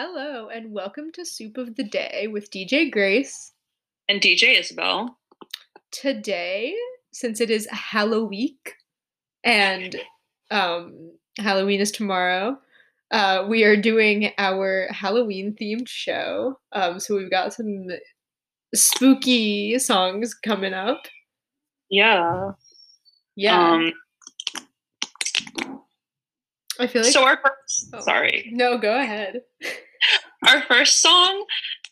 Hello, and welcome to Soup of the Day with DJ Grace. And DJ Isabel. Today, since it is Halloween and um, Halloween is tomorrow, uh, we are doing our Halloween themed show. Um, so we've got some spooky songs coming up. Yeah. Yeah. Um, I feel like so. Our first, oh, sorry. No, go ahead. our first song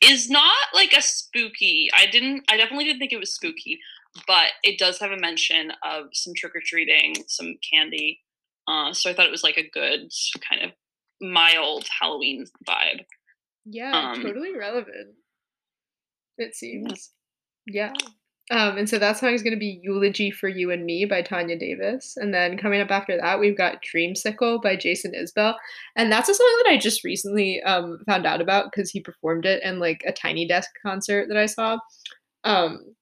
is not like a spooky. I didn't. I definitely didn't think it was spooky, but it does have a mention of some trick or treating, some candy. Uh, so I thought it was like a good kind of mild Halloween vibe. Yeah, um, totally relevant. It seems. Yeah. yeah. Um, and so that song is going to be Eulogy for You and Me by Tanya Davis. And then coming up after that, we've got Dreamsicle by Jason Isbell. And that's a song that I just recently um, found out about because he performed it in like a Tiny Desk concert that I saw. Um,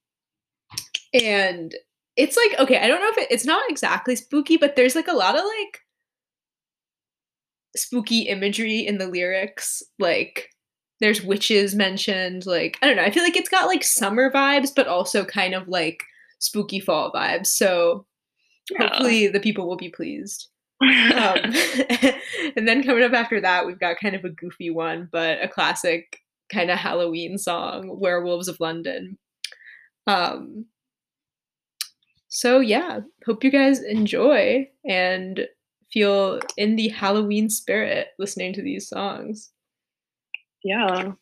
and it's like, okay, I don't know if it, it's not exactly spooky, but there's like a lot of like spooky imagery in the lyrics. Like, there's witches mentioned. Like, I don't know. I feel like it's got like summer vibes, but also kind of like spooky fall vibes. So yeah. hopefully the people will be pleased. um, and then coming up after that, we've got kind of a goofy one, but a classic kind of Halloween song, Werewolves of London. Um, so yeah, hope you guys enjoy and feel in the Halloween spirit listening to these songs yeah.